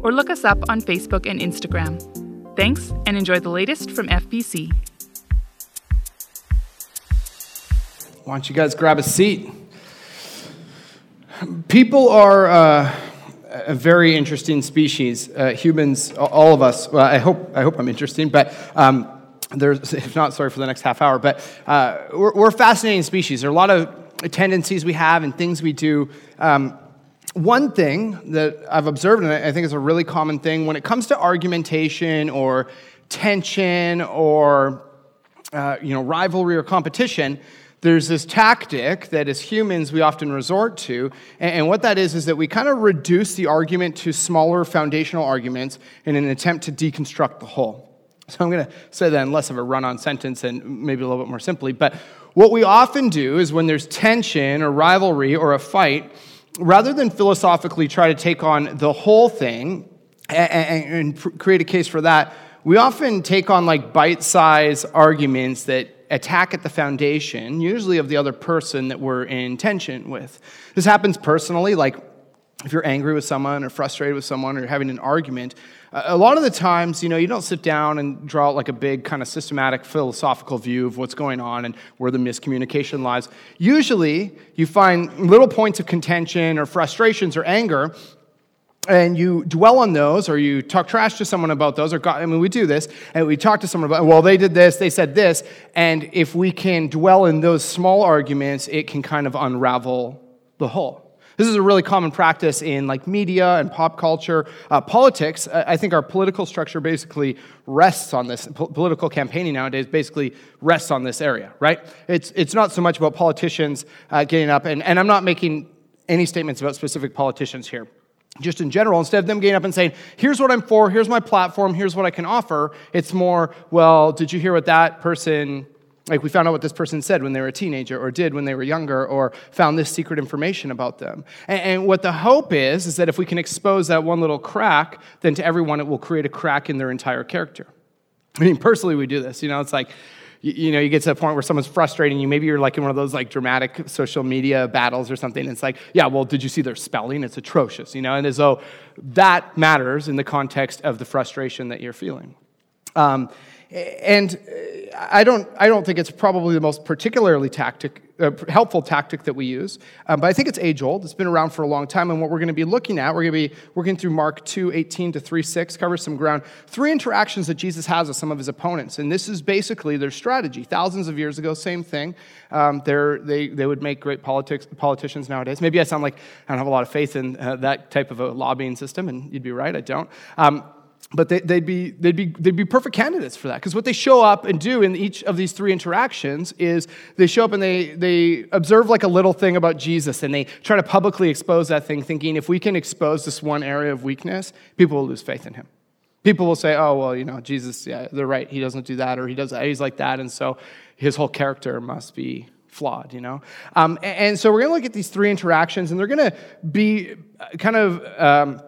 or look us up on Facebook and Instagram. Thanks, and enjoy the latest from FBC. Why don't you guys grab a seat? People are uh, a very interesting species. Uh, humans, all of us. Well, I hope I hope I'm interesting, but. Um, there's, if not, sorry for the next half hour, but uh, we're, we're, a fascinating species. There are a lot of tendencies we have and things we do. Um, one thing that I've observed, and I think is a really common thing, when it comes to argumentation or tension or uh, you know rivalry or competition, there's this tactic that as humans we often resort to. And, what that is, is that we kind of reduce the argument to smaller foundational arguments in an attempt to deconstruct the whole. So I'm going to say that in less of a run on sentence and maybe a little bit more simply. But what we often do is when there's tension or rivalry or a fight, rather than philosophically try to take on the whole thing and, and, and create a case for that, we often take on like bite sized arguments that attack at the foundation, usually of the other person that we're in tension with. This happens personally, like if you're angry with someone or frustrated with someone or having an argument, a lot of the times, you know, you don't sit down and draw out like a big kind of systematic philosophical view of what's going on and where the miscommunication lies. Usually, you find little points of contention or frustrations or anger and you dwell on those or you talk trash to someone about those or God, i mean we do this and we talk to someone about well they did this they said this and if we can dwell in those small arguments it can kind of unravel the whole this is a really common practice in like media and pop culture. Uh, politics i think our political structure basically rests on this P- political campaigning nowadays basically rests on this area right? It's, it's not so much about politicians uh, getting up and, and i'm not making any statements about specific politicians here. Just in general, instead of them getting up and saying, here's what I'm for, here's my platform, here's what I can offer, it's more, well, did you hear what that person, like we found out what this person said when they were a teenager, or did when they were younger, or found this secret information about them. And, and what the hope is, is that if we can expose that one little crack, then to everyone it will create a crack in their entire character. I mean, personally, we do this. You know, it's like, you, know, you get to a point where someone's frustrating you. Maybe you're like in one of those like dramatic social media battles or something. It's like, yeah, well, did you see their spelling? It's atrocious, you know, and as though that matters in the context of the frustration that you're feeling. Um, and I don't, I don't think it's probably the most particularly tactic, uh, helpful tactic that we use, um, but I think it's age old. It's been around for a long time. And what we're going to be looking at, we're going to be working through Mark 2 18 to 3 6, covers some ground. Three interactions that Jesus has with some of his opponents. And this is basically their strategy. Thousands of years ago, same thing. Um, they, they would make great politics, politicians nowadays. Maybe I sound like I don't have a lot of faith in uh, that type of a lobbying system, and you'd be right, I don't. Um, but they, would be, they'd, be, they'd be perfect candidates for that. Because what they show up and do in each of these three interactions is they show up and they, they observe like a little thing about jesus and they try to publicly expose that thing thinking if we can expose this one area of weakness people will lose faith in him. People will say oh well you know jesus yeah they're right. He doesn't do that or he does that he's like that and so his whole character must be flawed you know? Um, and so we're going to look at these three interactions and they're going to be kind of um,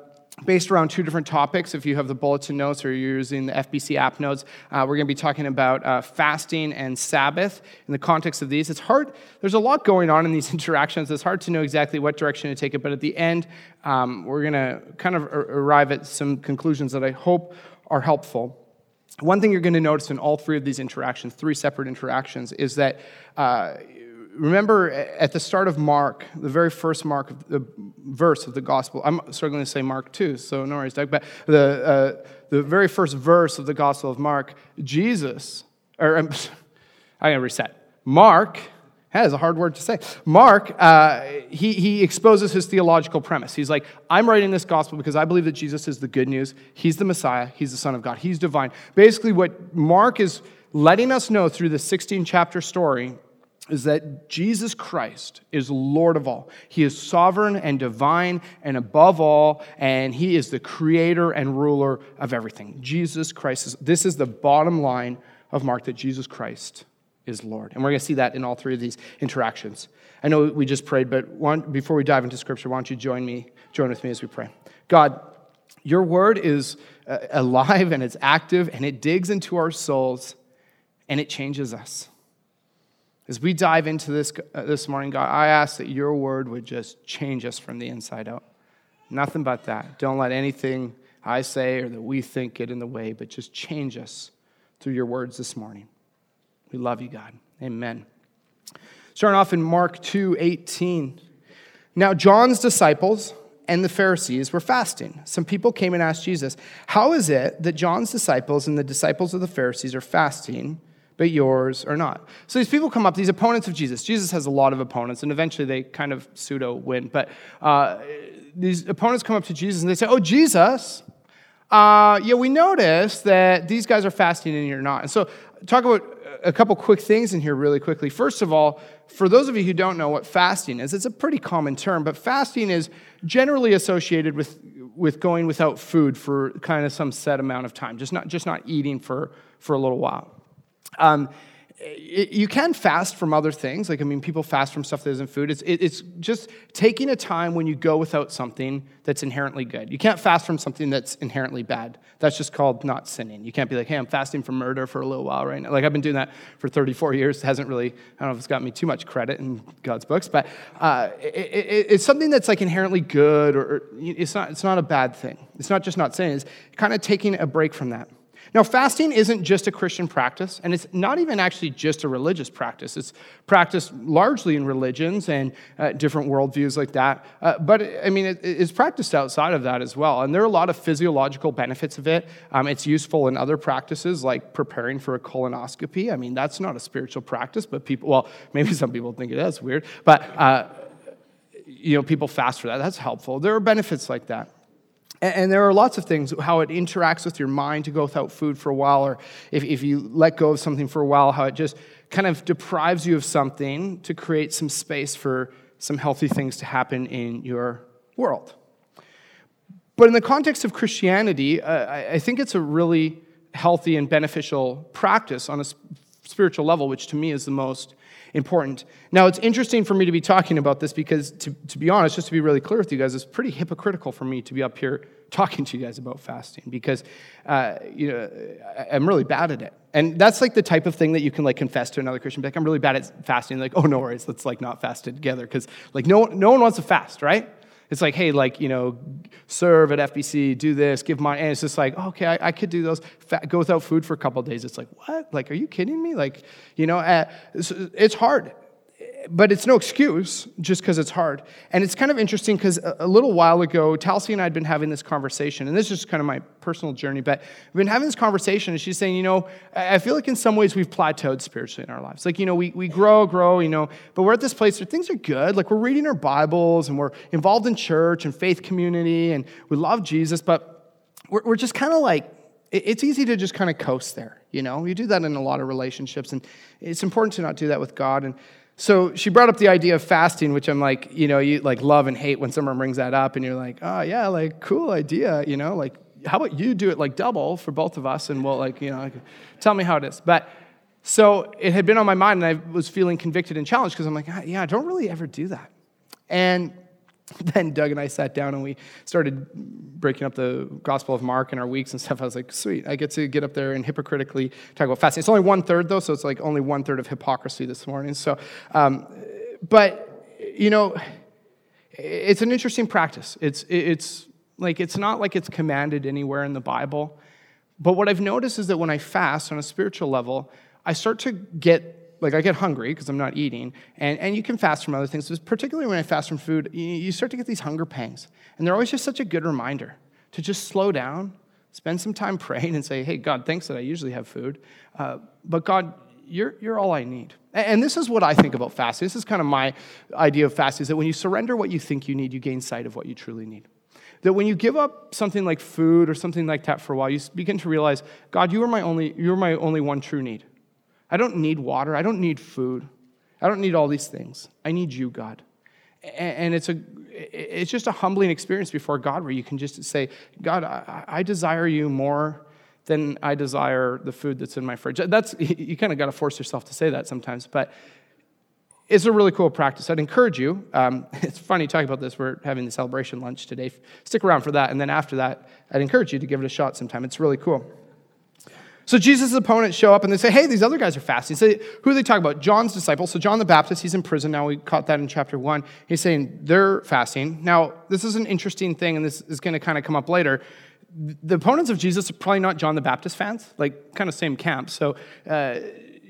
based around two different topics. If you have the bulletin notes or you're using the FBC app notes, uh, we're going to be talking about uh, fasting and Sabbath in the context of these. It's hard, there's a lot going on in these interactions. It's hard to know exactly what direction to take it, but at the end, um, we're going to kind of arrive at some conclusions that I hope are helpful. One thing you're going to notice in all three of these interactions, three separate interactions, is that uh, remember at the start of Mark, the very first Mark, of the verse of the gospel, I'm struggling to say Mark 2, so no worries, Doug, but the, uh, the very first verse of the gospel of Mark, Jesus, or I'm, I'm to reset. Mark, that is a hard word to say. Mark, uh, he, he exposes his theological premise. He's like, I'm writing this gospel because I believe that Jesus is the good news. He's the Messiah. He's the Son of God. He's divine. Basically, what Mark is letting us know through the 16 chapter story is that Jesus Christ is Lord of all. He is sovereign and divine and above all, and He is the creator and ruler of everything. Jesus Christ is, this is the bottom line of Mark that Jesus Christ is Lord. And we're going to see that in all three of these interactions. I know we just prayed, but one, before we dive into Scripture, why don't you join me, join with me as we pray. God, your word is uh, alive and it's active and it digs into our souls and it changes us. As we dive into this uh, this morning, God, I ask that your word would just change us from the inside out. Nothing but that. Don't let anything I say or that we think get in the way, but just change us through your words this morning. We love you, God. Amen. Starting off in Mark 2 18. Now, John's disciples and the Pharisees were fasting. Some people came and asked Jesus, How is it that John's disciples and the disciples of the Pharisees are fasting, but yours are not? So these people come up, these opponents of Jesus. Jesus has a lot of opponents, and eventually they kind of pseudo win. But uh, these opponents come up to Jesus and they say, Oh, Jesus, uh, yeah, we noticed that these guys are fasting and you're not. And so, talk about a couple quick things in here really quickly. First of all, for those of you who don't know what fasting is, it's a pretty common term, but fasting is generally associated with, with going without food for kind of some set amount of time, just not, just not eating for, for a little while. Um, you can fast from other things. Like, I mean, people fast from stuff that isn't food. It's, it's just taking a time when you go without something that's inherently good. You can't fast from something that's inherently bad. That's just called not sinning. You can't be like, hey, I'm fasting from murder for a little while right now. Like, I've been doing that for 34 years. It hasn't really, I don't know if it's got me too much credit in God's books, but uh, it, it, it's something that's like inherently good or, or it's, not, it's not a bad thing. It's not just not sinning. It's kind of taking a break from that. Now, fasting isn't just a Christian practice, and it's not even actually just a religious practice. It's practiced largely in religions and uh, different worldviews like that. Uh, but, I mean, it, it's practiced outside of that as well. And there are a lot of physiological benefits of it. Um, it's useful in other practices like preparing for a colonoscopy. I mean, that's not a spiritual practice, but people, well, maybe some people think it is weird, but, uh, you know, people fast for that. That's helpful. There are benefits like that. And there are lots of things, how it interacts with your mind to go without food for a while, or if, if you let go of something for a while, how it just kind of deprives you of something to create some space for some healthy things to happen in your world. But in the context of Christianity, uh, I think it's a really healthy and beneficial practice on a spiritual level, which to me is the most important. Now, it's interesting for me to be talking about this because, to, to be honest, just to be really clear with you guys, it's pretty hypocritical for me to be up here talking to you guys about fasting because, uh, you know, I'm really bad at it. And that's like the type of thing that you can like confess to another Christian. Like, I'm really bad at fasting. Like, oh, no worries, let's like not fast together because like no, no one wants to fast, right? It's like, hey, like, you know, serve at FBC, do this, give money. And it's just like, okay, I, I could do those. Go without food for a couple days. It's like, what? Like, are you kidding me? Like, you know, uh, it's, it's hard but it's no excuse just because it's hard. And it's kind of interesting because a, little while ago, Talsi and I had been having this conversation, and this is kind of my personal journey, but we've been having this conversation, and she's saying, you know, I feel like in some ways we've plateaued spiritually in our lives. Like, you know, we, we grow, grow, you know, but we're at this place where things are good. Like, we're reading our Bibles, and we're involved in church and faith community, and we love Jesus, but we're, we're just kind of like, it's easy to just kind of coast there, you know? You do that in a lot of relationships, and it's important to not do that with God. And so she brought up the idea of fasting, which I'm like, you know, you like love and hate when someone brings that up, and you're like, oh yeah, like cool idea, you know, like how about you do it like double for both of us, and we'll like, you know, like, tell me how it is. But so it had been on my mind, and I was feeling convicted and challenged because I'm like, ah, yeah, I don't really ever do that. And then Doug and I sat down and we started breaking up the Gospel of Mark in our weeks and stuff. I was like, sweet, I get to get up there and hypocritically talk about fasting. It's only one third though, so it's like only one third of hypocrisy this morning. So, um, but you know, it's an interesting practice. It's it's like it's not like it's commanded anywhere in the Bible. But what I've noticed is that when I fast on a spiritual level, I start to get like I get hungry because I'm not eating, and, and you can fast from other things, but particularly when I fast from food, you, you start to get these hunger pangs. And they're always just such a good reminder to just slow down, spend some time praying, and say, hey, God, thanks that I usually have food. Uh, but God, you're, you're all I need. And this is what I think about fasting. This is kind of my idea of fasting is that when you surrender what you think you need, you gain sight of what you truly need. That when you give up something like food or something like that for a while, you begin to realize, God, you are my only, you're my only one true need. I don't need water. I don't need food. I don't need all these things. I need you, God. And it's, a, it's just a humbling experience before God where you can just say, God, I, I desire you more than I desire the food that's in my fridge. That's, you kind of got to force yourself to say that sometimes, but it's a really cool practice. I'd encourage you. Um, it's funny talking about this. We're having the celebration lunch today. Stick around for that. And then after that, I'd encourage you to give it a shot sometime. It's really cool. So Jesus' opponents show up and they say, hey, these other guys are fasting. So who are they talking about? John's disciples. So John the Baptist, he's in prison now. We caught that in chapter one. He's saying they're fasting. Now, this is an interesting thing, and this is going to kind of come up later. The opponents of Jesus are probably not John the Baptist fans, like kind of same camp. So, uh,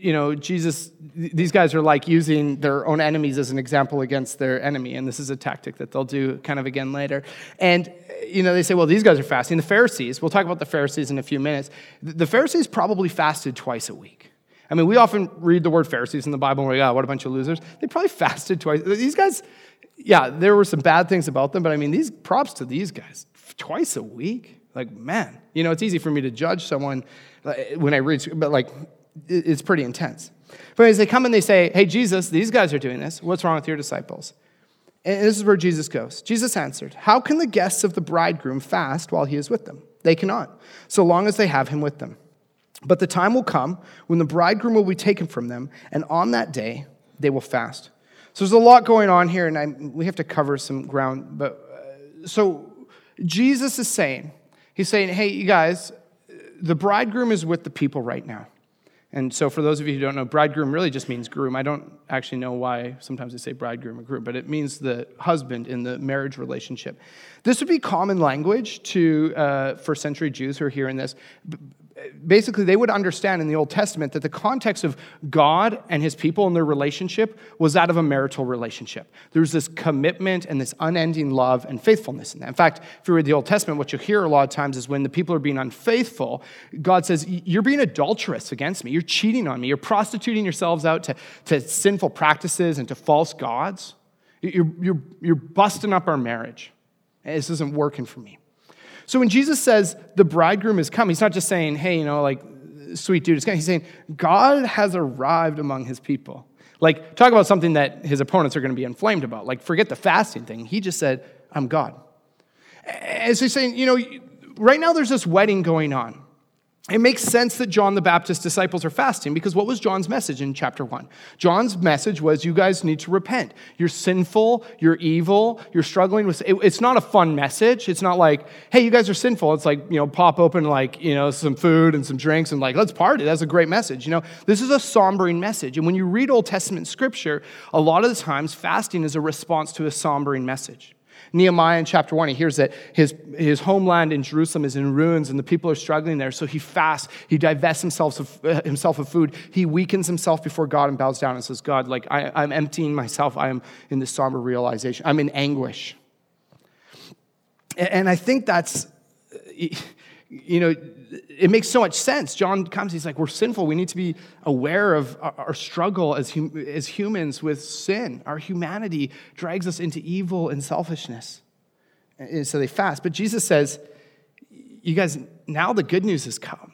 you know, Jesus, these guys are like using their own enemies as an example against their enemy. And this is a tactic that they'll do kind of again later. And, you know, they say, well, these guys are fasting. The Pharisees, we'll talk about the Pharisees in a few minutes. The Pharisees probably fasted twice a week. I mean, we often read the word Pharisees in the Bible and we're like, oh, what a bunch of losers. They probably fasted twice. These guys, yeah, there were some bad things about them, but I mean, these props to these guys. Twice a week? Like, man, you know, it's easy for me to judge someone when I read, but like, it's pretty intense. But as they come and they say, Hey, Jesus, these guys are doing this. What's wrong with your disciples? And this is where Jesus goes. Jesus answered, How can the guests of the bridegroom fast while he is with them? They cannot, so long as they have him with them. But the time will come when the bridegroom will be taken from them, and on that day they will fast. So there's a lot going on here, and I, we have to cover some ground. But uh, so Jesus is saying, He's saying, Hey, you guys, the bridegroom is with the people right now. And so, for those of you who don't know, bridegroom really just means groom. I don't actually know why sometimes they say bridegroom or groom, but it means the husband in the marriage relationship. This would be common language to uh, first century Jews who are hearing this basically they would understand in the Old Testament that the context of God and his people and their relationship was that of a marital relationship. There's this commitment and this unending love and faithfulness in that. In fact, if you read the Old Testament, what you hear a lot of times is when the people are being unfaithful, God says, You're being adulterous against me. You're cheating on me. You're prostituting yourselves out to, to sinful practices and to false gods. You're, you're, you're busting up our marriage. This isn't working for me. So when Jesus says the bridegroom is come, he's not just saying, hey, you know, like, sweet dude, he's saying, God has arrived among his people. Like, talk about something that his opponents are going to be inflamed about. Like, forget the fasting thing. He just said, I'm God. So he's saying, you know, right now there's this wedding going on it makes sense that John the Baptist's disciples are fasting because what was John's message in chapter 1? John's message was you guys need to repent. You're sinful, you're evil, you're struggling with it, it's not a fun message. It's not like, "Hey, you guys are sinful." It's like, you know, pop open like, you know, some food and some drinks and like, "Let's party." That's a great message. You know, this is a sombering message. And when you read Old Testament scripture, a lot of the times fasting is a response to a sombering message. Nehemiah in chapter 1, he hears that his, his homeland in Jerusalem is in ruins and the people are struggling there. So he fasts, he divests himself of, uh, himself of food, he weakens himself before God and bows down and says, God, like I, I'm emptying myself. I am in this somber realization. I'm in anguish. And I think that's, you know, it makes so much sense. John comes, he's like, we're sinful. We need to be aware of our struggle as, hum- as humans with sin. Our humanity drags us into evil and selfishness. And so they fast. But Jesus says, you guys, now the good news has come.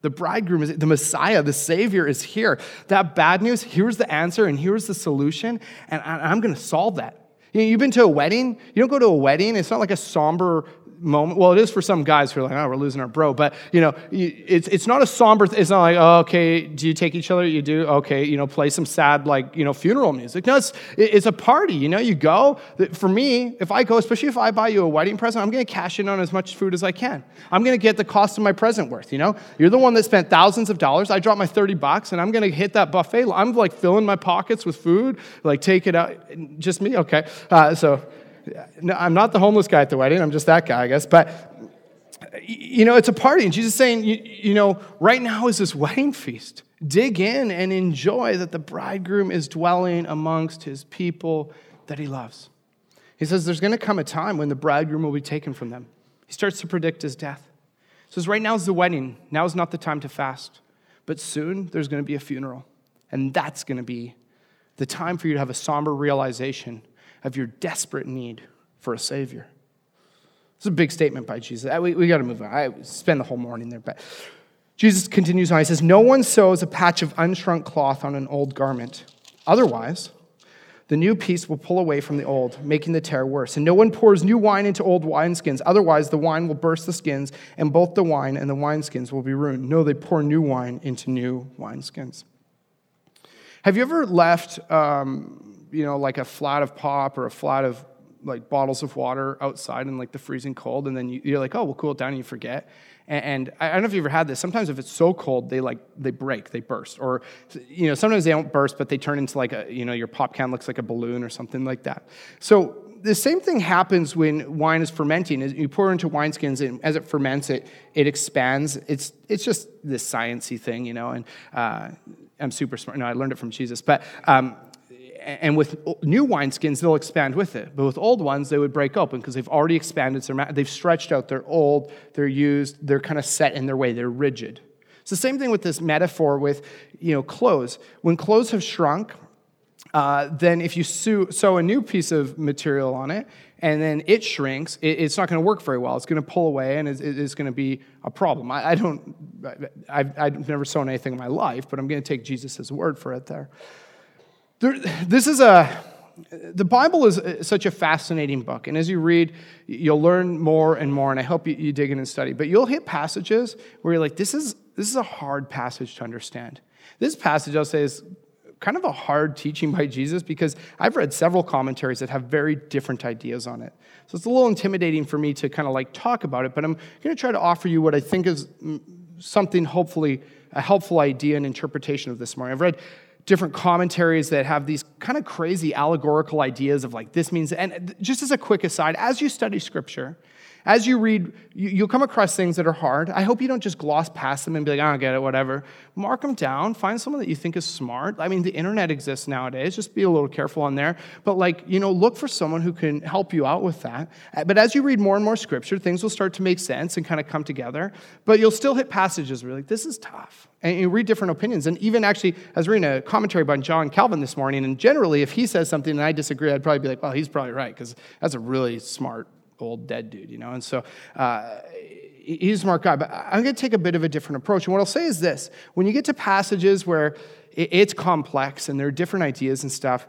The bridegroom is the Messiah, the Savior is here. That bad news, here's the answer and here's the solution, and I'm going to solve that. You know, you've been to a wedding. You don't go to a wedding. It's not like a somber moment. Well, it is for some guys who are like, oh, we're losing our bro. But, you know, it's, it's not a somber, it's not like, oh, okay, do you take each other? You do? Okay, you know, play some sad, like, you know, funeral music. No, it's, it's a party. You know, you go. For me, if I go, especially if I buy you a wedding present, I'm going to cash in on as much food as I can. I'm going to get the cost of my present worth, you know? You're the one that spent thousands of dollars. I dropped my 30 bucks and I'm going to hit that buffet. I'm like filling my pockets with food, like take it out. Just me? Okay. Uh, so, no, I'm not the homeless guy at the wedding. I'm just that guy, I guess. But, you know, it's a party. And Jesus is saying, you, you know, right now is this wedding feast. Dig in and enjoy that the bridegroom is dwelling amongst his people that he loves. He says there's going to come a time when the bridegroom will be taken from them. He starts to predict his death. He says, right now is the wedding. Now is not the time to fast. But soon there's going to be a funeral. And that's going to be the time for you to have a somber realization of your desperate need for a Savior. It's a big statement by Jesus. We, we got to move on. I spend the whole morning there, but Jesus continues on. He says, No one sews a patch of unshrunk cloth on an old garment. Otherwise, the new piece will pull away from the old, making the tear worse. And no one pours new wine into old wineskins. Otherwise, the wine will burst the skins, and both the wine and the wineskins will be ruined. No, they pour new wine into new wineskins. Have you ever left, um, you know, like a flat of pop or a flat of like bottles of water outside in like the freezing cold, and then you, are like, oh, we'll cool it down, and you forget. And, and I don't know if you've ever had this. Sometimes if it's so cold, they like they break, they burst, or you know, sometimes they don't burst, but they turn into like a you know, your pop can looks like a balloon or something like that. So the same thing happens when wine is fermenting. You pour into wineskins, and as it ferments, it it expands. It's it's just this sciency thing, you know. And uh, I'm super smart. No, I learned it from Jesus. But um, and with new wineskins, they'll expand with it. But with old ones, they would break open because they've already expanded. They've stretched out. They're old. They're used. They're kind of set in their way. They're rigid. It's the same thing with this metaphor with you know clothes. When clothes have shrunk, uh, then if you sew, sew, a new piece of material on it and then it shrinks, it, it's not going to work very well. It's going to pull away and it's, it's going to be a problem. I, I don't. I've, I've never sewn anything in my life, but I'm going to take Jesus' word for it there. There, this is a, the Bible is such a fascinating book. And as you read, you'll learn more and more. And I hope you, you dig in and study. But you'll hit passages where you're like, this is, this is a hard passage to understand. This passage, I'll say, is kind of a hard teaching by Jesus because I've read several commentaries that have very different ideas on it. So it's a little intimidating for me to kind of like talk about it, but I'm going to try to offer you what I think is mm, something hopefully a helpful idea and interpretation of this morning. I've read different commentaries that have these kind of crazy allegorical ideas of like this means and just as a quick aside as you study scripture as you read, you'll come across things that are hard. I hope you don't just gloss past them and be like, I don't get it, whatever. Mark them down. Find someone that you think is smart. I mean, the internet exists nowadays. Just be a little careful on there. But, like, you know, look for someone who can help you out with that. Uh, but as you read more and more scripture, things will start to make sense and kind of come together. But you'll still hit passages where you're like, this is tough. And you read different opinions. And even actually, I was reading a commentary by John Calvin this morning. And generally, if he says something and I disagree, I'd probably be like, well, he's probably right, because that's a really smart old dead dude, you know? And so uh, he's a smart guy. But I'm going to take a bit of a different approach. And what I'll say is this when you get to passages where it's complex and there are different ideas and stuff,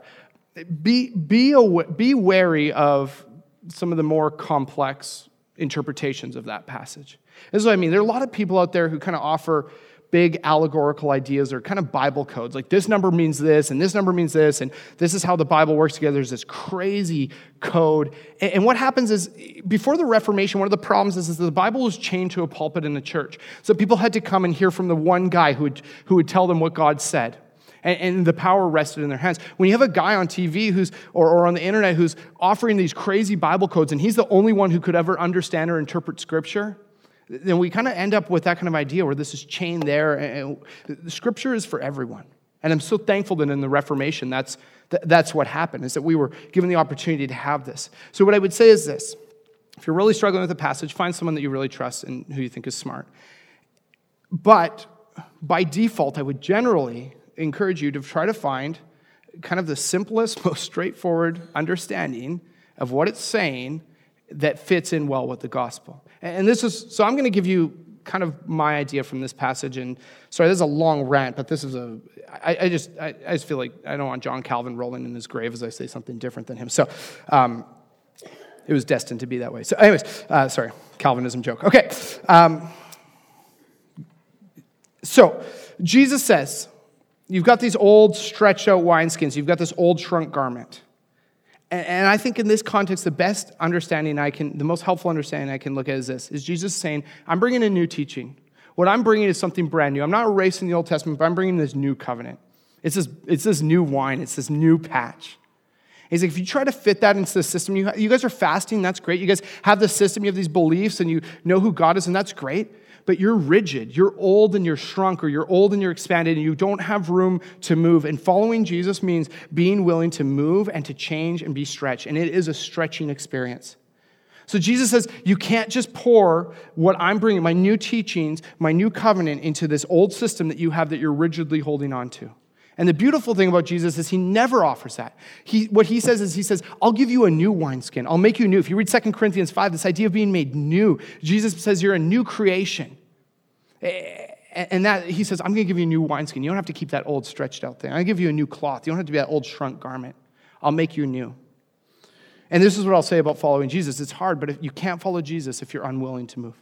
be, be, be wary of some of the more complex interpretations of that passage. This is what I mean. There are a lot of people out there who kind of offer big allegorical ideas or kind of Bible codes. Like this number means this, and this number means this, and this is how the Bible works together. There's this crazy code. And, what happens is, before the Reformation, one of the problems is, is the Bible was chained to a pulpit in the church. So people had to come and hear from the one guy who would, who would tell them what God said. And, the power rested in their hands. When you have a guy on TV who's, or, or on the internet who's offering these crazy Bible codes, and he's the only one who could ever understand or interpret Scripture, then we kind of end up with that kind of idea where this is chained there. And the scripture is for everyone. And I'm so thankful that in the Reformation, that's, that's what happened, is that we were given the opportunity to have this. So, what I would say is this if you're really struggling with a passage, find someone that you really trust and who you think is smart. But by default, I would generally encourage you to try to find kind of the simplest, most straightforward understanding of what it's saying that fits in well with the gospel. And this is, so I'm going to give you kind of my idea from this passage. And sorry, this is a long rant, but this is a, I, I just, I, I, just feel like I don't want John Calvin rolling in his grave as I say something different than him. So um, it was destined to be that way. So, anyways, uh, sorry, Calvinism joke. Okay. Um, so Jesus says, You've got these old stretched out wineskins, you've got this old shrunk garment. And I think in this context, the best understanding I can, the most helpful understanding I can look at is this, is Jesus saying, I'm bringing a new teaching. What I'm bringing is something brand new. I'm not erasing the Old Testament, but I'm bringing this new covenant. It's this, it's this new wine. It's this new patch. He's like, if you try to fit that into the system, you, you guys are fasting, that's great. You guys have the system, you have these beliefs, and you know who God is, and that's great but you're rigid. You're old and you're shrunk, or you're old and you're expanded, and you don't have room to move. And following Jesus means being willing to move and to change and be stretched. And it is a stretching experience. So Jesus says, you can't just pour what I'm bringing, my new teachings, my new covenant, into this old system that you have that you're rigidly holding on to. And the beautiful thing about Jesus is he never offers that. He, what he says is, he says, I'll give you a new wineskin. I'll make you new. If you read 2 Corinthians 5, this idea of being made new, Jesus says you're a new creation. And that he says, I'm going to give you a new wineskin. You don't have to keep that old stretched out thing. I'm give you a new cloth. You don't have to be that old shrunk garment. I'll make you new. And this is what I'll say about following Jesus. It's hard, but if you can't follow Jesus if you're unwilling to move.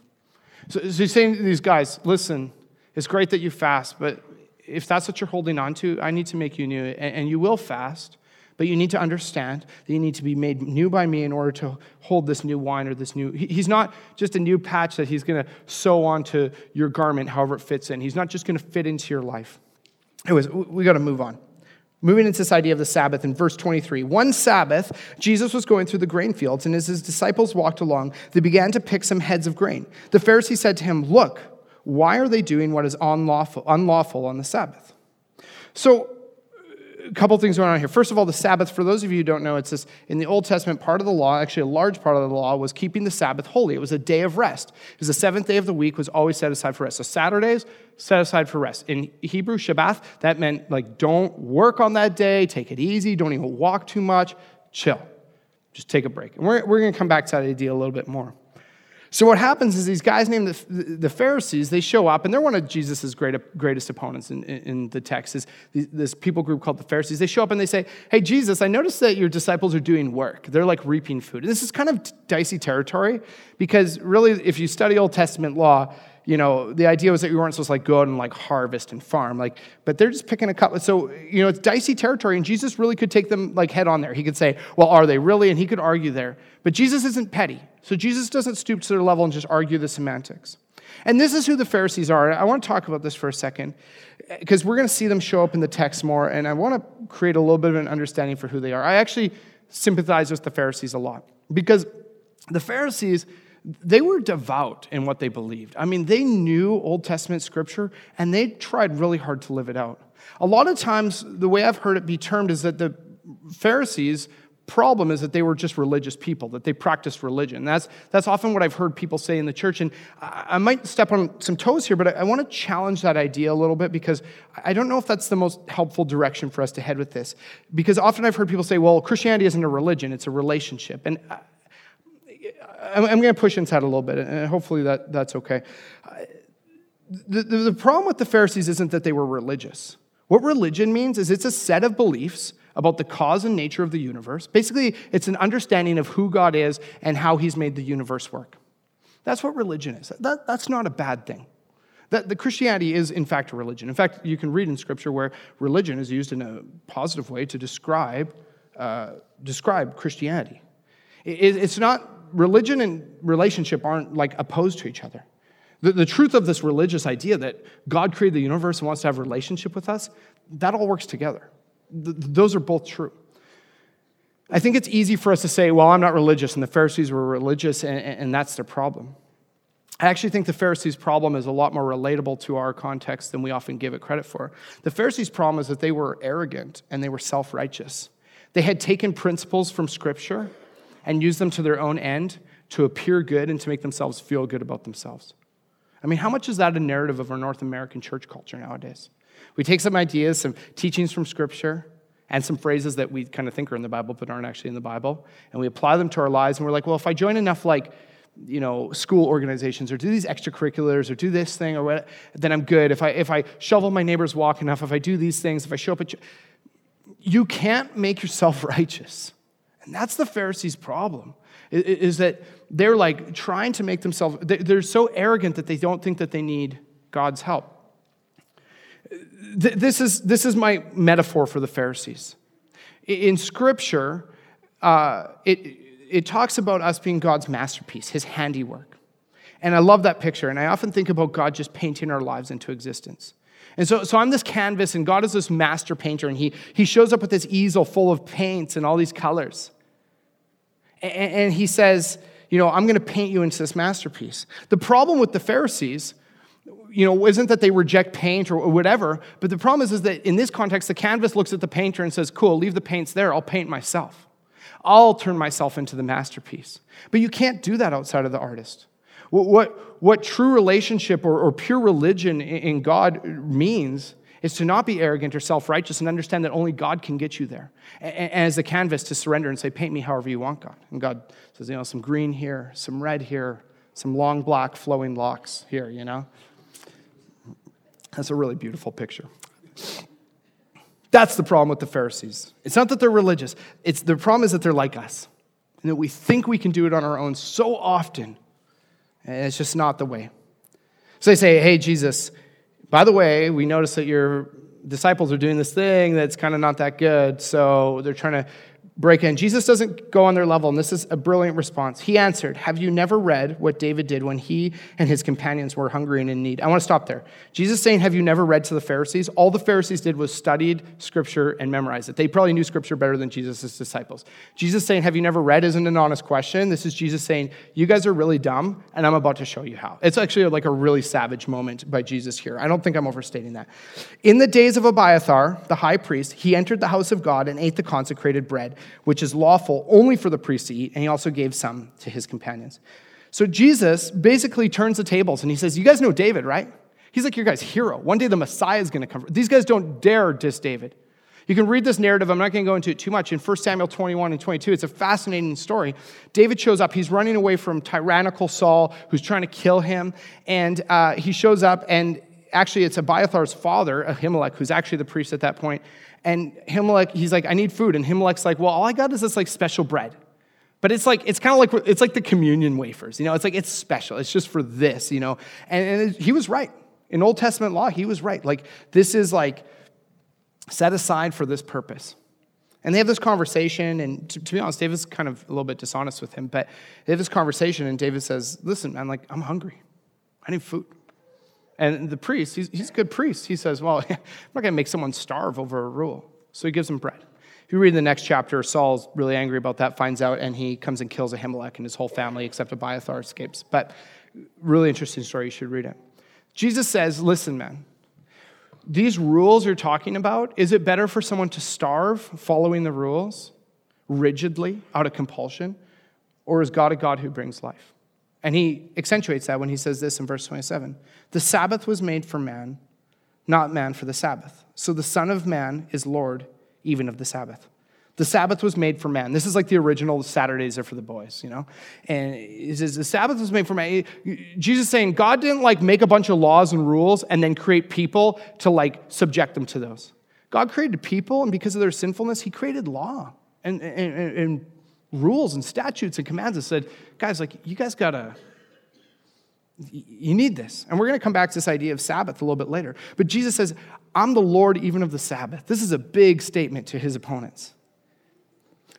So, so he's saying to these guys, listen, it's great that you fast, but if that's what you're holding on to, I need to make you new. And, and you will fast, but you need to understand that you need to be made new by me in order to hold this new wine or this new. He's not just a new patch that he's going to sew onto your garment however it fits in. He's not just going to fit into your life. Anyways, we got to move on. Moving into this idea of the Sabbath in verse 23. One Sabbath, Jesus was going through the grain fields, and as his disciples walked along, they began to pick some heads of grain. The Pharisee said to him, Look, why are they doing what is unlawful, unlawful on the Sabbath? So a couple things going on here. First of all, the Sabbath, for those of you who don't know, it's this in the Old Testament part of the law, actually a large part of the law was keeping the Sabbath holy. It was a day of rest. Because the seventh day of the week was always set aside for rest. So Saturdays, set aside for rest. In Hebrew, Shabbat, that meant like don't work on that day, take it easy, don't even walk too much, chill. Just take a break. And we're, we're going to come back to that idea a little bit more. So what happens is these guys named the, the Pharisees, they show up, and they're one of Jesus' great, greatest opponents in, in the text, is this people group called the Pharisees. They show up and they say, hey, Jesus, I noticed that your disciples are doing work. They're like reaping food. And this is kind of dicey territory because really, if you study Old Testament law, you know, the idea was that you weren't supposed to like go out and like harvest and farm, like, but they're just picking a couple. So, you know, it's dicey territory, and Jesus really could take them like head on there. He could say, well, are they really? And he could argue there. But Jesus isn't petty. So Jesus doesn't stoop to their level and just argue the semantics. And this is who the Pharisees are. I want to talk about this for a second because we're going to see them show up in the text more, and I want to create a little bit of an understanding for who they are. I actually sympathize with the Pharisees a lot because the Pharisees they were devout in what they believed. I mean, they knew Old Testament scripture and they tried really hard to live it out. A lot of times, the way I've heard it be termed is that the Pharisees' problem is that they were just religious people, that they practiced religion. That's, that's often what I've heard people say in the church. And I, I might step on some toes here, but I, I want to challenge that idea a little bit because I don't know if that's the most helpful direction for us to head with this. Because often I've heard people say, well, Christianity isn't a religion, it's a relationship. And I'm, I'm going to push inside a little bit, and hopefully that, that's okay. The, the, the problem with the Pharisees isn't that they were religious. What religion means is it's a set of beliefs about the cause and nature of the universe. Basically, it's an understanding of who God is and how He's made the universe work. That's what religion is. That, that's not a bad thing. That, the Christianity is, in fact, a religion. In fact, you can read in Scripture where religion is used in a positive way to describe, uh, describe Christianity. It, it's not religion and relationship aren't like opposed to each other. The, the truth of this religious idea that God created the universe and wants to have a relationship with us, that all works together. Th- those are both true. I think it's easy for us to say, well, I'm not religious, and the Pharisees were religious, and, and that's their problem. I actually think the Pharisees' problem is a lot more relatable to our context than we often give it credit for. The Pharisees' problem is that they were arrogant and they were self righteous. They had taken principles from Scripture and use them to their own end to appear good and to make themselves feel good about themselves. I mean, how much is that a narrative of our North American church culture nowadays? We take some ideas, some teachings from Scripture, and some phrases that we kind of think are in the Bible but aren't actually in the Bible, and we apply them to our lives, and we're like, well, if I join enough, like, you know, school organizations or do these extracurriculars or do this thing or what, then I'm good. If I, if I shovel my neighbor's walk enough, if I do these things, if I show up at, you can't make yourself righteous. And that's the Pharisees' problem, is that they're like trying to make themselves, they're so arrogant that they don't think that they need God's help. This is, this is my metaphor for the Pharisees. In Scripture, uh, it, it talks about us being God's masterpiece, his handiwork. And I love that picture. And I often think about God just painting our lives into existence. And so, so I'm this canvas, and God is this master painter, and he, he shows up with this easel full of paints and all these colors. And, he says, You know, I'm going to paint you into this masterpiece. The problem with the Pharisees, you know, isn't that they reject paint or whatever, but the problem is, is that in this context, the canvas looks at the painter and says, Cool, leave the paints there, I'll paint myself. I'll turn myself into the masterpiece. But you can't do that outside of the artist. What, what, what true relationship or, or pure religion in God means is to not be arrogant or self righteous and understand that only God can get you there. And as a canvas to surrender and say, Paint me however you want, God. And God says, You know, some green here, some red here, some long black flowing locks here, you know. That's a really beautiful picture. That's the problem with the Pharisees. It's not that they're religious, it's the problem is that they're like us. And that we think we can do it on our own so often. And it's just not the way. So they say, Hey, Jesus, by the way, we notice that your disciples are doing this thing that's kind of not that good. So they're trying to break in. Jesus doesn't go on their level, and this is a brilliant response. He answered, Have you never read what David did when he and his companions were hungry and in need? I want to stop there. Jesus saying, Have you never read to the Pharisees? All the Pharisees did was studied scripture and memorized it. They probably knew scripture better than Jesus' disciples. Jesus saying, Have you never read isn't an honest question. This is Jesus saying, You guys are really dumb, and I'm about to show you how. It's actually like a really savage moment by Jesus here. I don't think I'm overstating that. In the days of Abiathar, the high priest, he entered the house of God and ate the consecrated bread which is lawful only for the priest to eat, and he also gave some to his companions. So Jesus basically turns the tables and he says, You guys know David, right? He's like your guy's hero. One day the Messiah is going to come. These guys don't dare diss David. You can read this narrative. I'm not going to go into it too much. In 1 Samuel 21 and 22, it's a fascinating story. David shows up. He's running away from tyrannical Saul, who's trying to kill him. And uh, he shows up, and actually, it's Abiathar's father, Ahimelech, who's actually the priest at that point. And Himelech, he's like, I need food. Ahimelech's like, well, all I got is this like special bread. But it's like, it's kind of like, it's like the communion wafers, you know, it's like, it's special. It's just for this, you know. And, and he was right. In Old Testament law, he was right. Like, this is like set aside for this purpose. And they have this conversation, and to, to, be honest, David's kind of a little bit dishonest with him, but they have this conversation, and David says, Listen, man, like, I'm hungry. I need food. And the priest, he's, he's a good priest. He says, Well, I'm not going to make someone starve over a rule. So he gives him bread. If you read the next chapter, Saul's really angry about that, finds out, and he comes and kills Ahimelech and his whole family, except Abiathar escapes. But really interesting story. You should read it. Jesus says, Listen, man, these rules you're talking about, is it better for someone to starve following the rules rigidly out of compulsion? Or is God a God who brings life? And he accentuates that when he says this in verse 27 The Sabbath was made for man, not man for the Sabbath. So the Son of Man is Lord even of the Sabbath. The Sabbath was made for man. This is like the original Saturdays are for the boys, you know? And he says the Sabbath was made for man. Jesus saying God didn't like make a bunch of laws and rules and then create people to like subject them to those. God created people, and because of their sinfulness, he created law and, and, and rules and statutes and commands and said, guys, like, you guys gotta, you need this. And we're gonna come back to this idea of Sabbath a little bit later. But Jesus says, I'm the Lord even of the Sabbath. This is a big statement to his opponents.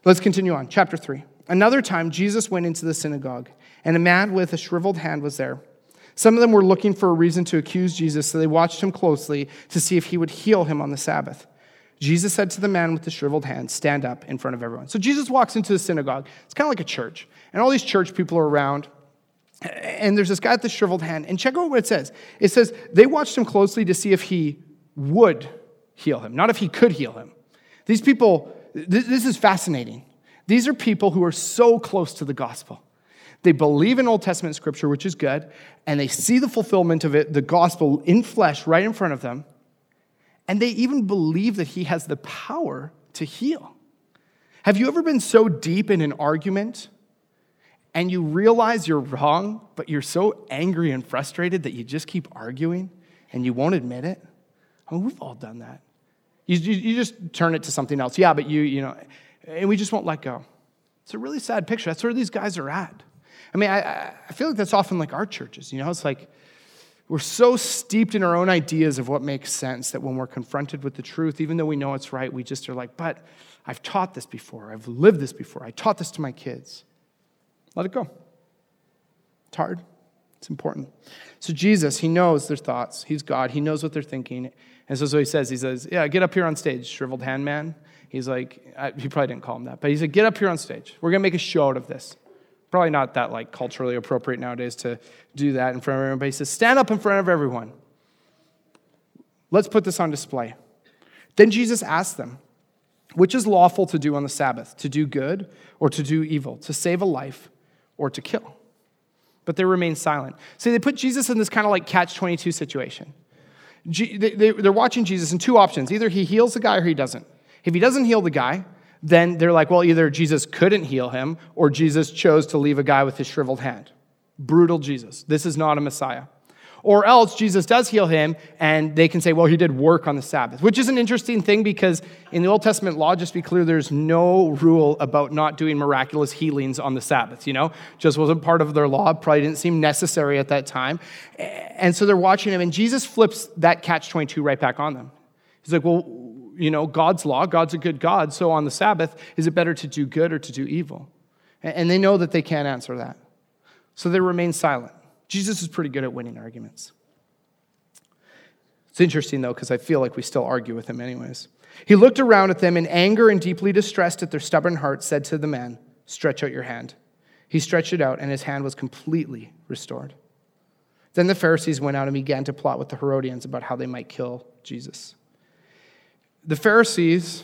Let's continue on. Chapter 3. Another time, Jesus went into the synagogue, and a man with a shriveled hand was there. Some of them were looking for a reason to accuse Jesus, so they watched him closely to see if he would heal him on the Sabbath. Jesus said to the man with the shriveled hand, Stand up in front of everyone. So Jesus walks into the synagogue. It's kind of like a church. And all these church people are around. And there's this guy with the shriveled hand. And check out what it says it says, They watched him closely to see if he would heal him, not if he could heal him. These people, this is fascinating. These are people who are so close to the gospel. They believe in Old Testament scripture, which is good, and they see the fulfillment of it, the gospel in flesh right in front of them. And they even believe that he has the power to heal. Have you ever been so deep in an argument and you realize you're wrong, but you're so angry and frustrated that you just keep arguing and you won't admit it? I mean, we've all done that. You, you, you just turn it to something else. Yeah, but you, you know, and we just won't let go. It's a really sad picture. That's where these guys are at. I mean, I, I feel like that's often like our churches, you know? It's like, we're so steeped in our own ideas of what makes sense that when we're confronted with the truth, even though we know it's right, we just are like, but I've taught this before. I've lived this before. I taught this to my kids. Let it go. It's hard, it's important. So, Jesus, He knows their thoughts. He's God, He knows what they're thinking. And so, so He says, He says, Yeah, get up here on stage, shriveled hand man. He's like, I, He probably didn't call him that, but He said, Get up here on stage. We're going to make a show out of this. Probably not that like culturally appropriate nowadays to do that in front of everyone, but he says, stand up in front of everyone. Let's put this on display. Then Jesus asked them, which is lawful to do on the Sabbath, to do good or to do evil, to save a life or to kill? But they remained silent. See, they put Jesus in this kind of like catch 22 situation. They're watching Jesus in two options either he heals the guy or he doesn't. If he doesn't heal the guy, then they're like, well, either Jesus couldn't heal him or Jesus chose to leave a guy with his shriveled hand. Brutal Jesus. This is not a Messiah. Or else Jesus does heal him, and they can say, well, he did work on the Sabbath, which is an interesting thing because in the Old Testament law, just be clear, there's no rule about not doing miraculous healings on the Sabbath, you know? Just wasn't part of their law, probably didn't seem necessary at that time. And so they're watching him, and Jesus flips that catch 22 right back on them. He's like, well, you know, God's law, God's a good God, so on the Sabbath, is it better to do good or to do evil? And they know that they can't answer that. So they remain silent. Jesus is pretty good at winning arguments. It's interesting, though, because I feel like we still argue with him, anyways. He looked around at them in anger and deeply distressed at their stubborn hearts, said to the man, Stretch out your hand. He stretched it out, and his hand was completely restored. Then the Pharisees went out and began to plot with the Herodians about how they might kill Jesus. The Pharisees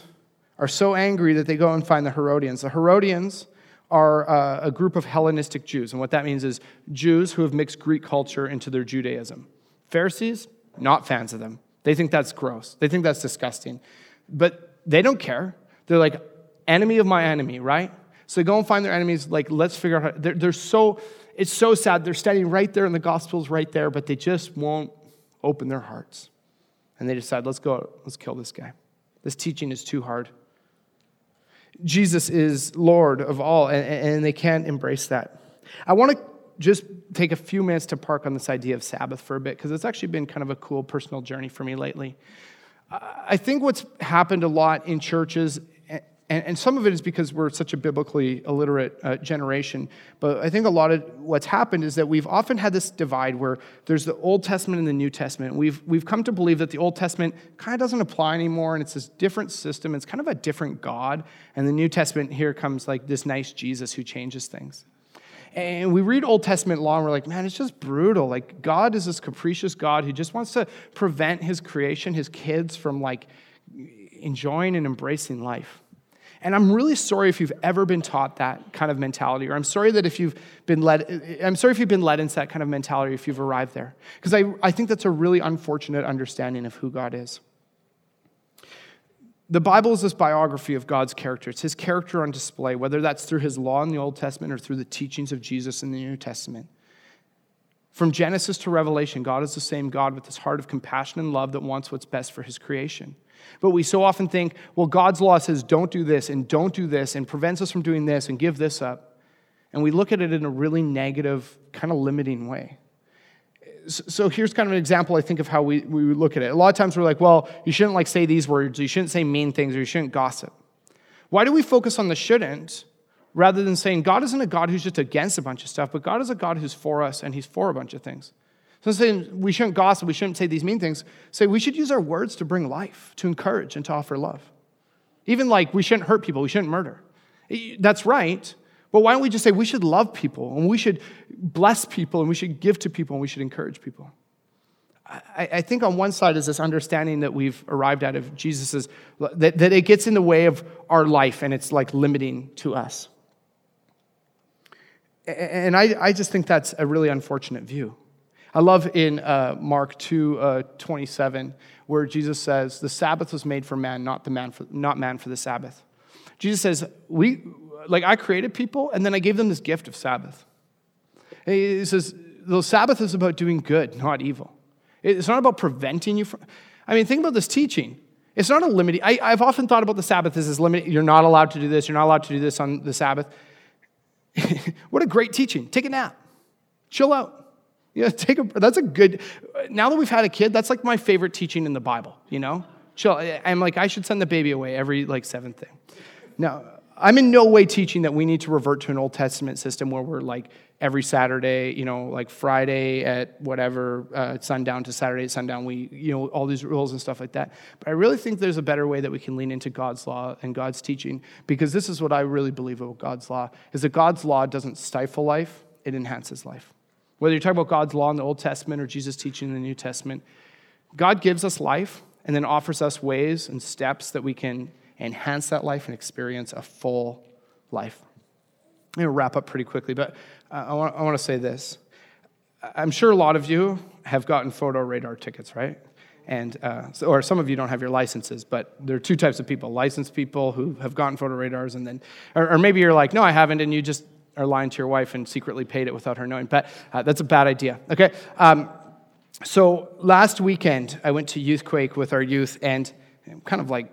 are so angry that they go and find the Herodians. The Herodians are uh, a group of Hellenistic Jews. And what that means is Jews who have mixed Greek culture into their Judaism. Pharisees, not fans of them. They think that's gross. They think that's disgusting. But they don't care. They're like, enemy of my enemy, right? So they go and find their enemies, like, let's figure out how. They're, they're so, it's so sad. They're standing right there in the Gospels, right there, but they just won't open their hearts. And they decide, let's go, let's kill this guy. This teaching is too hard. Jesus is Lord of all, and, and they can't embrace that. I want to just take a few minutes to park on this idea of Sabbath for a bit, because it's actually been kind of a cool personal journey for me lately. I think what's happened a lot in churches and, and some of it is because we're such a biblically illiterate uh, generation. But I think a lot of what's happened is that we've often had this divide where there's the Old Testament and the New Testament. We've, we've come to believe that the Old Testament kind of doesn't apply anymore, and it's this different system. It's kind of a different God. And the New Testament, here comes like this nice Jesus who changes things. And we read Old Testament law and we're like, man, it's just brutal. Like, God is this capricious God who just wants to prevent his creation, his kids, from like enjoying and embracing life. And I'm really sorry if you've ever been taught that kind of mentality, or I'm sorry that if you've been led, I'm sorry if you've been led into that kind of mentality if you've arrived there. Because I, I think that's a really unfortunate understanding of who God is. The Bible is this biography of God's character. It's his character on display, whether that's through his law in the Old Testament or through the teachings of Jesus in the New Testament. From Genesis to Revelation, God is the same God with this heart of compassion and love that wants what's best for his creation. But we so often think, well, God's law says don't do this and don't do this and prevents us from doing this and give this up. And we look at it in a really negative, kind of limiting way. So here's kind of an example, I think, of how we, we look at it. A lot of times we're like, well, you shouldn't like say these words, you shouldn't say mean things, or you shouldn't gossip. Why do we focus on the shouldn't rather than saying God isn't a God who's just against a bunch of stuff, but God is a God who's for us and he's for a bunch of things? So saying we shouldn't gossip, we shouldn't say these mean things. Say we should use our words to bring life, to encourage, and to offer love. Even like we shouldn't hurt people, we shouldn't murder. That's right. But why don't we just say we should love people and we should bless people and we should give to people and we should encourage people? I, I think on one side is this understanding that we've arrived at of Jesus's, that, that it gets in the way of our life and it's like limiting to us. And I, I just think that's a really unfortunate view. I love in uh, Mark 2 uh, 27, where Jesus says, The Sabbath was made for man, not, the man for, not man for the Sabbath. Jesus says, we, like, I created people, and then I gave them this gift of Sabbath. He says, The Sabbath is about doing good, not evil. It's not about preventing you from. I mean, think about this teaching. It's not a limiting. I, have often thought about the Sabbath as this limiting. You're not allowed to do this. You're not allowed to do this on the Sabbath. what a great teaching. Take a nap. Chill out. Yeah, take a, that's a good, now that we've had a kid, that's like my favorite teaching in the Bible, you know? Chill. I'm like, I should send the baby away every like seventh thing. Now, I'm in no way teaching that we need to revert to an Old Testament system where we're like every Saturday, you know, like Friday at whatever, uh, sundown to Saturday at sundown, we, you know, all these rules and stuff like that. But I really think there's a better way that we can lean into God's law and God's teaching because this is what I really believe about God's law is that God's law doesn't stifle life, it enhances life. Whether you're talking about God's law in the Old Testament or Jesus' teaching in the New Testament, God gives us life and then offers us ways and steps that we can enhance that life and experience a full life. I'm going to wrap up pretty quickly, but I want, I want to say this. I'm sure a lot of you have gotten photo radar tickets, right? And, uh, or some of you don't have your licenses, but there are two types of people licensed people who have gotten photo radars, and then, or, or maybe you're like, no, I haven't, and you just are lying to your wife and secretly paid it without her knowing. But uh, that's a bad idea. Okay. Um, so last weekend, I went to Youthquake with our youth, and kind of like,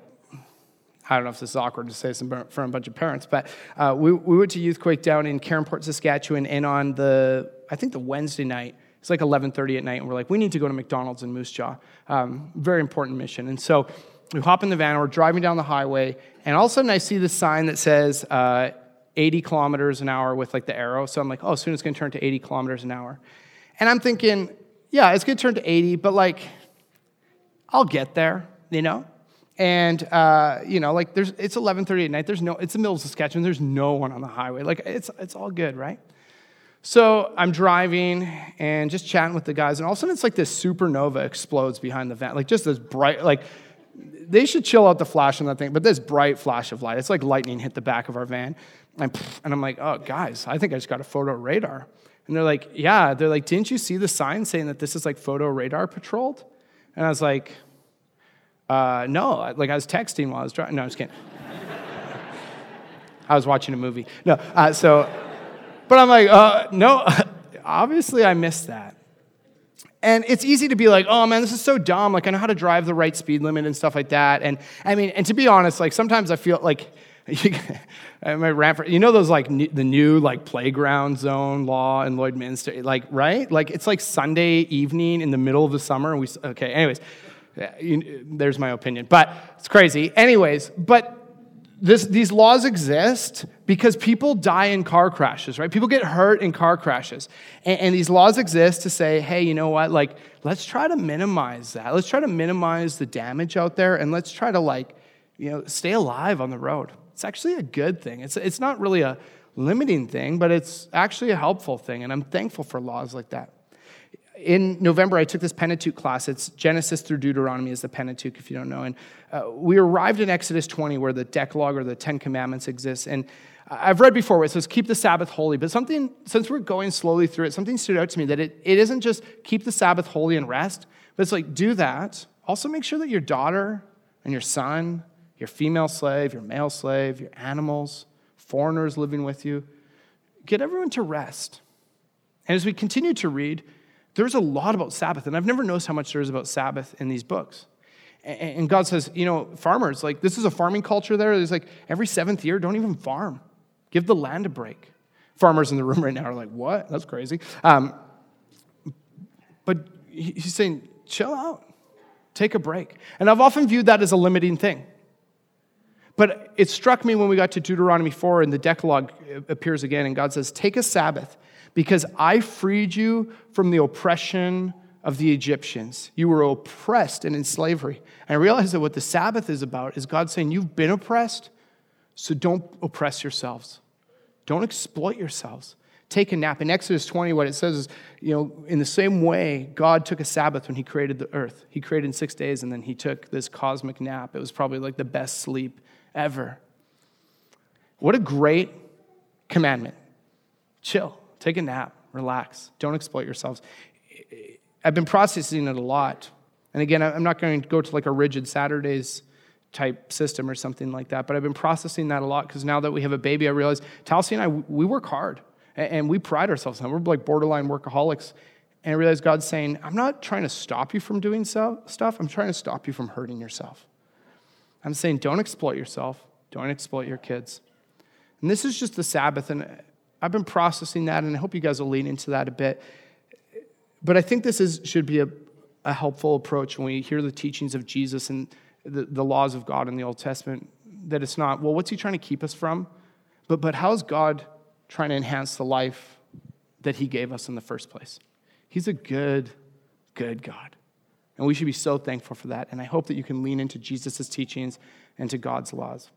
I don't know if this is awkward to say this in a bunch of parents, but uh, we, we went to Youthquake down in Caronport, Saskatchewan, and on the, I think the Wednesday night, it's like 11.30 at night, and we're like, we need to go to McDonald's in Moose Jaw. Um, very important mission. And so we hop in the van, and we're driving down the highway, and all of a sudden I see this sign that says uh, 80 kilometers an hour with like the arrow. So I'm like, oh, soon it's going to turn to 80 kilometers an hour. And I'm thinking, yeah, it's going to turn to 80, but like, I'll get there, you know? And, uh, you know, like, there's, it's 11.30 at night. There's no, it's the middle of Saskatchewan. There's no one on the highway. Like, it's, it's all good, right? So I'm driving and just chatting with the guys, and all of a sudden it's like this supernova explodes behind the van. Like, just this bright, like, they should chill out the flash on that thing, but this bright flash of light, it's like lightning hit the back of our van. And, and I'm like, oh, guys, I think I just got a photo radar. And they're like, yeah. They're like, didn't you see the sign saying that this is like photo radar patrolled? And I was like, uh, no. Like I was texting while I was driving. No, I'm just kidding. I was watching a movie. No, uh, so, but I'm like, uh, no. Obviously, I missed that. And it's easy to be like, oh man, this is so dumb. Like, I know how to drive the right speed limit and stuff like that. And I mean, and to be honest, like sometimes I feel like you know those like the new like playground zone law in Lloydminster, like right? Like it's like Sunday evening in the middle of the summer, and we okay. Anyways, you, there's my opinion, but it's crazy. Anyways, but this, these laws exist because people die in car crashes, right? People get hurt in car crashes. And, and, these laws exist to say, hey, you know what? Like, let's try to minimize that. Let's try to minimize the damage out there and let's try to, like, you know, stay alive on the road. It's actually a good thing. It's, it's not really a limiting thing, but it's actually a helpful thing. And I'm thankful for laws like that. In November, I took this Pentateuch class. It's Genesis through Deuteronomy is the Pentateuch, if you don't know. And uh, we arrived in Exodus 20, where the Decalogue or the Ten Commandments exists. And I've read before where it says keep the Sabbath holy, but something, since we're going slowly through it, something stood out to me that it, it isn't just keep the Sabbath holy and rest, but it's like do that. Also, make sure that your daughter and your son your female slave, your male slave, your animals, foreigners living with you. Get everyone to rest. And as we continue to read, there's a lot about Sabbath, and I've never noticed how much there is about Sabbath in these books. And God says, you know, farmers, like this is a farming culture there. There's like every seventh year, don't even farm. Give the land a break. Farmers in the room right now are like, what? That's crazy. Um, but he's saying, chill out, take a break. And I've often viewed that as a limiting thing. But it struck me when we got to Deuteronomy 4 and the Decalogue appears again, and God says, Take a Sabbath because I freed you from the oppression of the Egyptians. You were oppressed and in slavery. And I realized that what the Sabbath is about is God saying, You've been oppressed, so don't oppress yourselves. Don't exploit yourselves. Take a nap. In Exodus 20, what it says is, you know, in the same way, God took a Sabbath when He created the earth. He created in six days, and then He took this cosmic nap. It was probably like the best sleep ever. What a great commandment. Chill, take a nap, relax, don't exploit yourselves. I've been processing it a lot. And again, I'm not going to go to like a rigid Saturdays type system or something like that, but I've been processing that a lot because now that we have a baby, I realize Talcy and I, we work hard and we pride ourselves on We're like borderline workaholics. And I realize God's saying, I'm not trying to stop you from doing so, stuff, I'm trying to stop you from hurting yourself. I'm saying don't exploit yourself, don't exploit your kids. And this is just the Sabbath, and I've been processing that, and I hope you guys will lean into that a bit. But I think this is, should be a, a helpful approach when we hear the teachings of Jesus and the, the laws of God in the Old Testament. That it's not, well, what's he trying to keep us from? But, but how's God trying to enhance the life that he gave us in the first place? He's a good, good God. And we should be so thankful for that. And I hope that you can lean into Jesus' teachings and to God's laws.